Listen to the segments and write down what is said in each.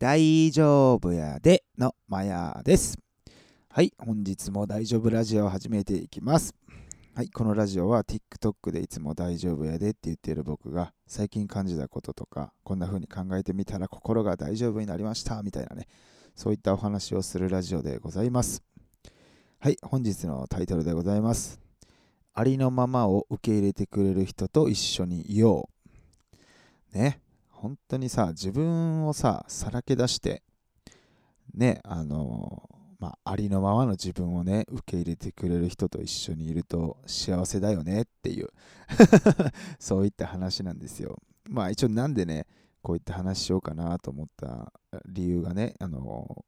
大丈夫やでのマヤです。はい、本日も大丈夫ラジオを始めていきます。はい、このラジオは TikTok でいつも大丈夫やでって言っている僕が最近感じたこととか、こんな風に考えてみたら心が大丈夫になりましたみたいなね、そういったお話をするラジオでございます。はい、本日のタイトルでございます。ありのままを受け入れてくれる人と一緒にいよう。ね、本当にさ、自分をさ、さらけ出して、ね、あの、まあ、ありのままの自分をね、受け入れてくれる人と一緒にいると幸せだよねっていう そういった話なんですよ。まあ一応なんでね、こういった話しようかなと思った理由がね、あの、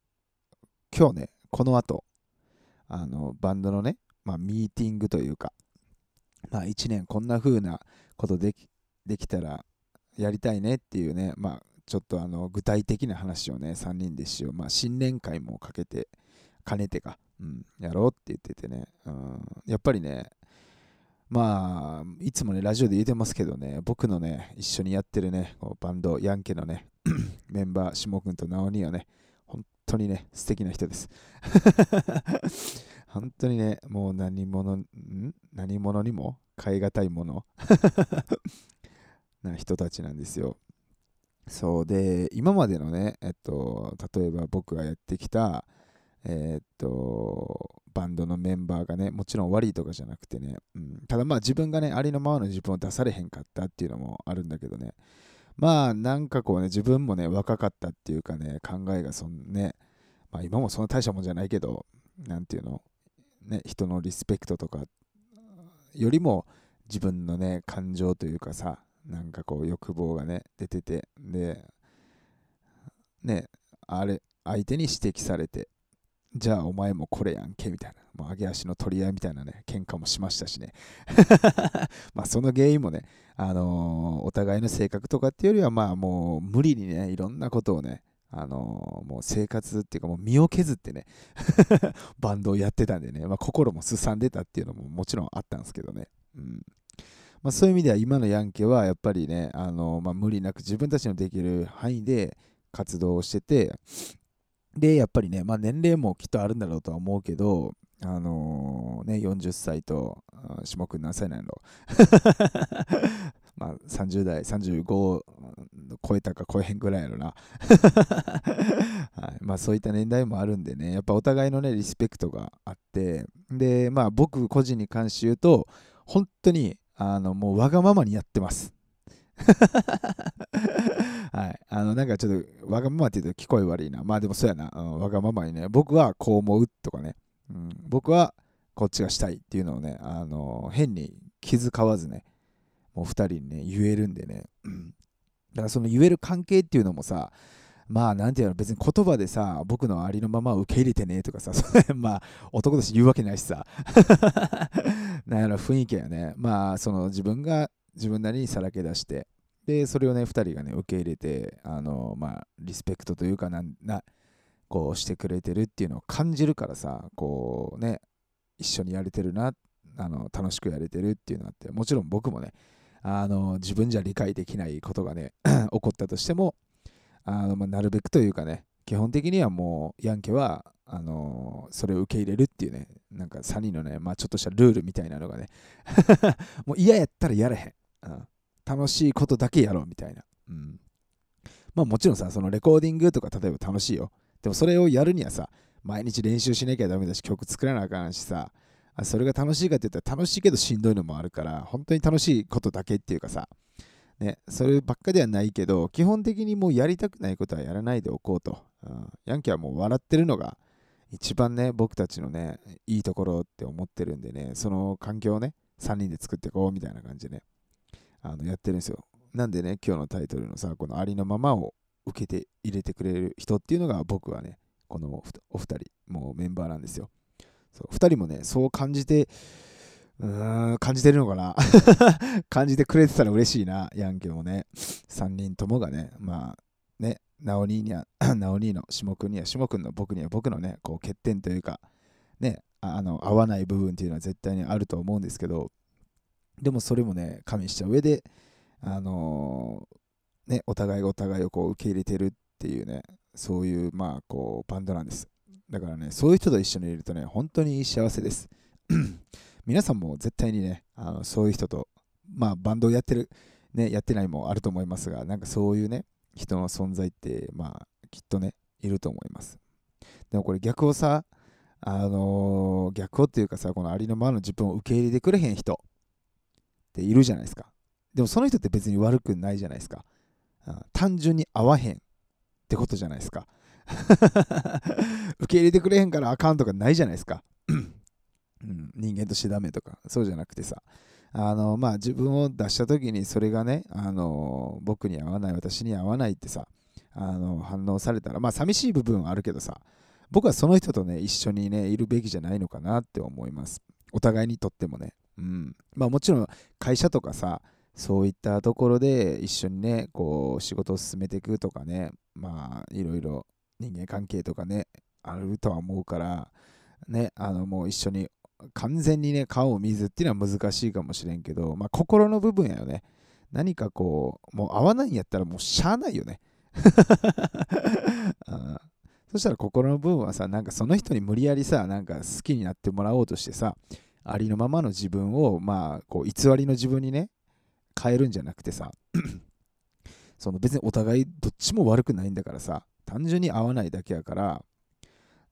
今日ね、この後、あの、バンドのね、まあ、ミーティングというか、まあ1年こんな風なことできできたらやりたいねっていうね、まあ、ちょっとあの具体的な話をね、3人でしよう。まあ、新年会もかけて、兼ねてか、うん、やろうって言っててね、うん、やっぱりね、まあ、いつもね、ラジオで言うてますけどね、僕のね、一緒にやってるね、こうバンド、ヤンケのね、メンバー、下君と直にはね、本当にね、素敵な人です。本当にね、もう何者、ん？何者にも代え難いものな人たちなんですよ。そうで、今までのね、えっと、例えば僕がやってきた、えっと、バンドのメンバーがね、もちろん悪いとかじゃなくてね、うん、ただまあ自分がね、ありのままの自分を出されへんかったっていうのもあるんだけどね、まあなんかこうね、自分もね、若かったっていうかね、考えがそんね、まあ今もそんな大したもんじゃないけど、なんていうの、ね、人のリスペクトとかよりも自分のね、感情というかさ、なんかこう欲望がね出ててでねあれ相手に指摘されてじゃあお前もこれやんけみたいな。もう上げ足の取り合いみたいなね喧嘩もしましたしね。まあその原因もねあのー、お互いの性格とかっていうよりはまあもう無理にねいろんなことをねあのー、もう生活っていうかもう身を削ってね バンドをやってたんでね、まあ、心もすさんでたっていうのももちろんあったんですけどね、うん、まあ、そういう意味では今のヤンケはやっぱりね、あのまあ、無理なく自分たちのできる範囲で活動をしてて、で、やっぱりね、まあ、年齢もきっとあるんだろうとは思うけど、あのー、ね、40歳と、下君何歳なんやろ まあ、30代、35超えたか超えへんぐらいやろな、はい。まあそういった年代もあるんでね、やっぱお互いのね、リスペクトがあって、で、まあ僕個人に関して言うと、本当にあの、もうわがままにやってます。はい。あの、なんかちょっと、わがままって言うと聞こえ悪いな。まあでもそうやな。うん、わがままにね、僕はこう思うとかね、うん、僕はこっちがしたいっていうのをね、あの、変に気遣わずね、もう2人にね、言えるんでね。うんだからその言える関係っていうのもさ、まあ、なんていうの、別に言葉でさ、僕のありのままを受け入れてねとかさ、まあ、男として言うわけないしさ、なんやろ、雰囲気やね。まあ、その自分が自分なりにさらけ出して、で、それをね、2人がね、受け入れて、あの、まあ、リスペクトというかな、な、こうしてくれてるっていうのを感じるからさ、こうね、一緒にやれてるな、あの楽しくやれてるっていうのがあって、もちろん僕もね、あの自分じゃ理解できないことがね、起こったとしても、あのまあ、なるべくというかね、基本的にはもうヤンケはあのー、それを受け入れるっていうね、なんか3人のね、まあ、ちょっとしたルールみたいなのがね、もう嫌やったらやれへん、うん。楽しいことだけやろうみたいな。うん、まあもちろんさ、そのレコーディングとか例えば楽しいよ。でもそれをやるにはさ、毎日練習しなきゃダメだし、曲作らなあかんしさ、それが楽しいかって言ったら楽しいけどしんどいのもあるから、本当に楽しいことだけっていうかさ、ね、そればっかではないけど、基本的にもうやりたくないことはやらないでおこうと。うん、ヤンキーはもう笑ってるのが一番ね、僕たちのね、いいところって思ってるんでね、その環境をね、3人で作っていこうみたいな感じでね、あのやってるんですよ。なんでね、今日のタイトルのさ、このありのままを受けて入れてくれる人っていうのが僕はね、このお二人、もうメンバーなんですよ。そう2人もね、そう感じて、感じてるのかな？感じてくれてたら嬉しいな、ヤンケもね。3人ともがね、まあ、ね、ナオニーには、ナオニーの下君には下君の僕には僕のね、こう欠点というか、ね、あの合わない部分っていうのは絶対にあると思うんですけど、でもそれもね、加味した上で、あのー、ね、お互いがお互いをこう受け入れてるっていうね、そういうまあこうバンドなんです。だからねそういう人と一緒にいるとね本当に幸せです。皆さんも絶対にねあのそういう人とまあバンドをやってるねやってないもあると思いますがなんかそういうね人の存在ってまあきっとねいると思います。でもこれ逆をさあのー、逆をっていうかさこのありのままの自分を受け入れてくれへん人っているじゃないですか。でもその人って別に悪くないじゃないですか。単純に合わへんってことじゃないですか。受け入れてくれへんからあかんとかないじゃないですか、うん、人間としてダメとかそうじゃなくてさあのまあ自分を出した時にそれがねあの僕に合わない私に合わないってさあの反応されたらまあ寂しい部分はあるけどさ僕はその人とね一緒にねいるべきじゃないのかなって思います。お互いにとってもね。うん。まあもちろん会社とかさそういったところで一緒にね、こう仕事を進めていくとかね、まあいろいろ人間関係とかね、あるとは思うから、ね、あのもう一緒に完全にね、顔を見ずっていうのは難しいかもしれんけど、まあ心の部分やよね。何かこう、もう合わないんやったらもうしゃあないよね。そしたら心の部分はさ、なんかその人に無理やりさ、なんか好きになってもらおうとしてさ、ありのままの自分を、まあ、こう偽りの自分にね、変えるんじゃなくてさその別にお互いどっちも悪くないんだからさ単純に合わないだけやから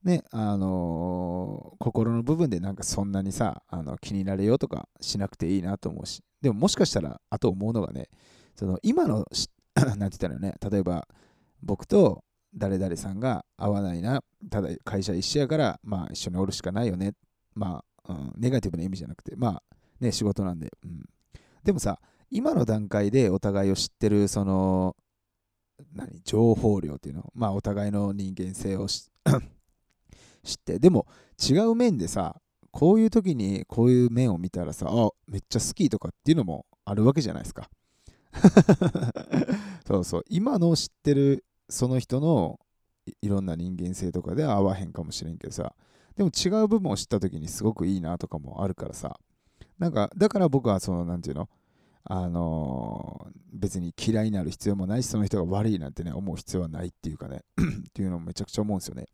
ねあのー、心の部分でなんかそんなにさあの気になれようとかしなくていいなと思うしでももしかしたらあと思うのがねその今の なんて言ったらね例えば僕と誰々さんが合わないなただ会社一緒やからまあ一緒におるしかないよねまあ、うん、ネガティブな意味じゃなくてまあね仕事なんで、うん、でもさ今の段階でお互いを知ってるその何情報量っていうのまあお互いの人間性を知知って。でも違う面でさこういう時にこういう面を見たらさあめっちゃ好きとかっていうのもあるわけじゃないですか。そうそう。今の知ってるその人のいろんな人間性とかでは合わへんかもしれんけどさ。でも違う部分を知った時にすごくいいなとかもあるからさ。なんかだから僕はその何て言うの？あのー、別に嫌いになる必要もないし、その人が悪いなんてね、思う必要はないっていうかね、っていうのもめちゃくちゃ思うんですよね。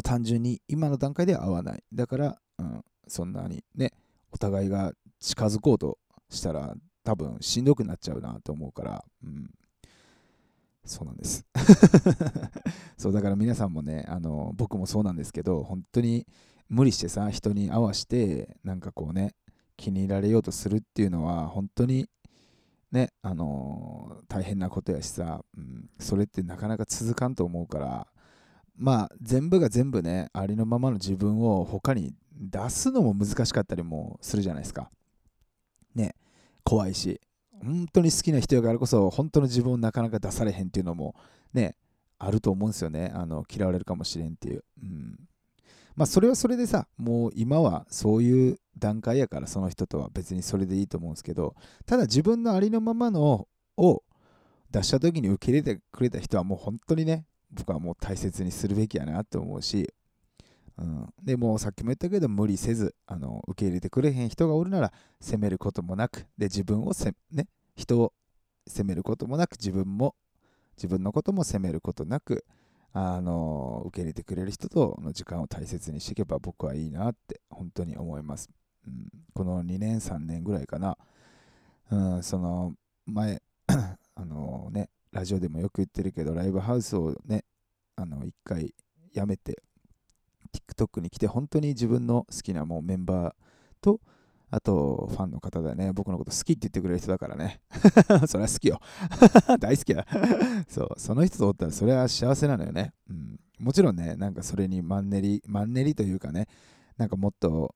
単純に今の段階では合わない。だから、うん、そんなにね、お互いが近づこうとしたら、多分しんどくなっちゃうなと思うから、うん、そうなんです。そうだから皆さんもね、あの僕もそうなんですけど、本当に無理してさ、人に合わして、なんかこうね、気に入られようとするっていうのは本当にねあのー、大変なことやしさ、うん、それってなかなか続かんと思うからまあ全部が全部ねありのままの自分を他に出すのも難しかったりもするじゃないですか。ね怖いし本当に好きな人やからこそ本当の自分をなかなか出されへんっていうのもねあると思うんですよね。あの嫌われるかもしれんっていう、うん、まあそれはそれでさもう今はそういう段階やからその人とは別にそれでいいと思うんですけどただ自分のありのままのを出した時に受け入れてくれた人はもう本当にね僕はもう大切にするべきやなって思うし、うん、でもうさっきも言ったけど無理せずあの受け入れてくれへん人がおるなら責めることもなくで自分をせ、ね、人を責めることもなく自分も自分のことも責めることなくあの受け入れてくれる人との時間を大切にしていけば僕はいいなって本当に思います。うん、この2年3年ぐらいかな、うん、その前 あのねラジオでもよく言ってるけどライブハウスをねあの1回やめて TikTok に来て本当に自分の好きなもうメンバーとあと、ファンの方だね、僕のこと好きって言ってくれる人だからね。それは好きよ。大好きだ。そう、その人とおったらそれは幸せなのよね。うん、もちろんね、なんかそれにマンネリ、マンネリというかね、なんかもっと、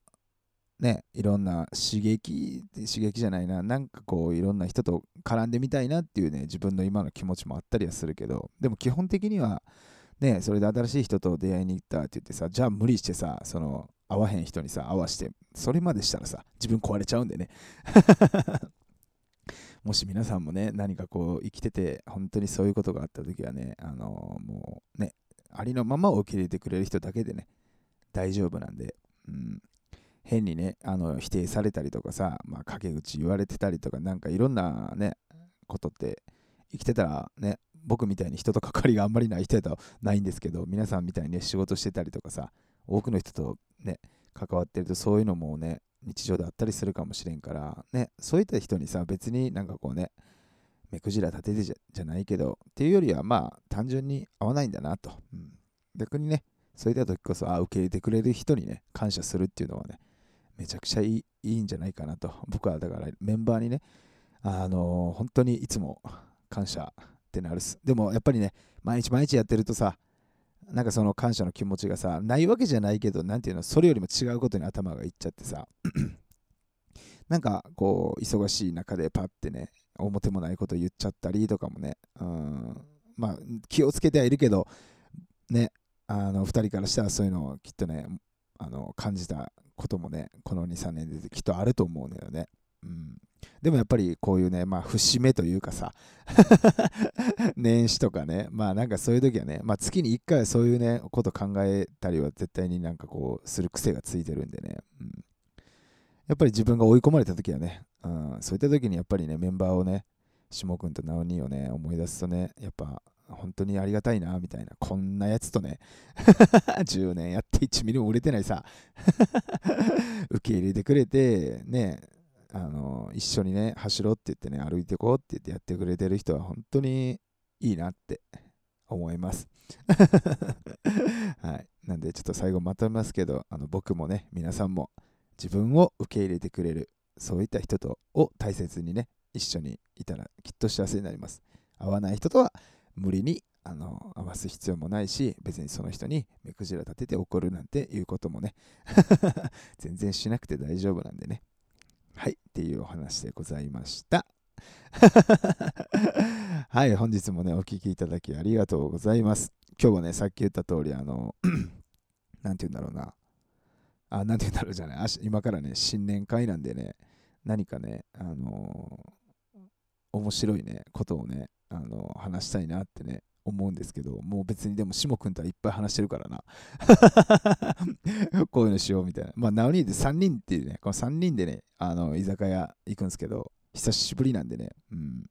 ね、いろんな刺激、刺激じゃないな、なんかこう、いろんな人と絡んでみたいなっていうね、自分の今の気持ちもあったりはするけど、でも基本的には、ね、それで新しい人と出会いに行ったって言ってさ、じゃあ無理してさ、その、合わへん人にさ、合わして、それまでしたらさ、自分壊れちゃうんでね。もし皆さんもね、何かこう生きてて、本当にそういうことがあった時はね、あのー、もうね、ありのままを受け入れてくれる人だけでね、大丈夫なんで、うん、変にね、あの否定されたりとかさ、まあ、陰口言われてたりとか、なんかいろんなね、ことって生きてたらね、僕みたいに人と関わりがあんまりない人やとないんですけど皆さんみたいにね仕事してたりとかさ多くの人とね関わってるとそういうのもね日常であったりするかもしれんからねそういった人にさ別になんかこうね目くじら立ててじゃじゃないけどっていうよりはまあ単純に合わないんだなと、うん、逆にねそういった時こそあ受け入れてくれる人にね感謝するっていうのはねめちゃくちゃいいいいんじゃないかなと。僕はだからメンバーにねあの、本当にいつも感謝ってなるす。でもやっぱりね毎日毎日やってるとさなんかその感謝の気持ちがさないわけじゃないけど何ていうのそれよりも違うことに頭がいっちゃってさ なんかこう忙しい中でパッてね表もないこと言っちゃったりとかもねうんまあ気をつけてはいるけどねあの2人からしたらそういうのをきっとねあの感じたこともねこの23年できっとあると思うのよね。うん、でもやっぱりこういうね、まあ、節目というかさ 年始とかね、まあなんかそういう時はね、まあ、月に1回そういうね、こと考えたりは絶対になんかこう、する癖がついてるんでね、うん、やっぱり自分が追い込まれた時はね、うん、そういった時にやっぱりね、メンバーをね、下君と直兄をね、思い出すとね、やっぱ本当にありがたいな、みたいな。こんなやつとね、10年やって1ミリも売れてないさ、受け入れてくれて、ね、あの、一緒にね、走ろうって言ってね、歩いてこうって言ってやってくれてる人は本当にいいなって思います。はい。なんでちょっと最後まとめますけど、あの僕もね、皆さんも自分を受け入れてくれる、そういった人とを大切にね、一緒にいたらきっと幸せになります。合わない人とは無理にあの合わす必要もないし別にその人に目くじら立てて怒るなんていうこともね 全然しなくて大丈夫なんでね。はいっていうお話でございました。はい本日もねお聴きいただきありがとうございます。今日はねさっき言った通りあの 何て言うんだろうな。あ何て言うんだろうじゃない。今からね新年会なんでね何かねあのー、面白いねことをねあの話したいなってね思うんですけどもう別にでも下君とはいっぱい話してるからな。こういうのしようみたいな。まあナオニーで3人っていうねこの3人でねあの居酒屋行くんですけど久しぶりなんでねうん。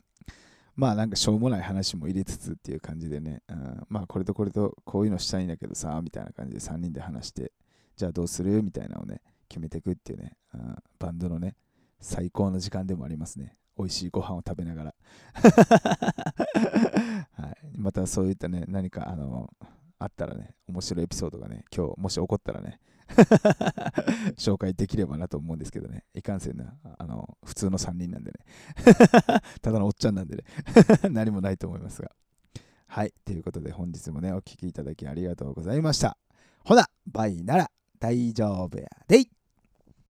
まあなんかしょうもない話も入れつつっていう感じでね、うん、まあこれとこれとこういうのしたいんだけどさみたいな感じで3人で話してじゃあどうするみたいなのをね決めていくっていうね、うん、バンドのね最高の時間でもありますね。美味しいご飯を食べながら。はい、またそういったね、何かあのあったらね、面白いエピソードがね、今日もし起こったらね、紹介できればなと思うんですけどね、いかんせんな、あの普通の3人なんでね、ただのおっちゃんなんでね、何もないと思いますが。はい、ということで本日もね、お聴きいただきありがとうございました。ほな、バイなら大丈夫やでい。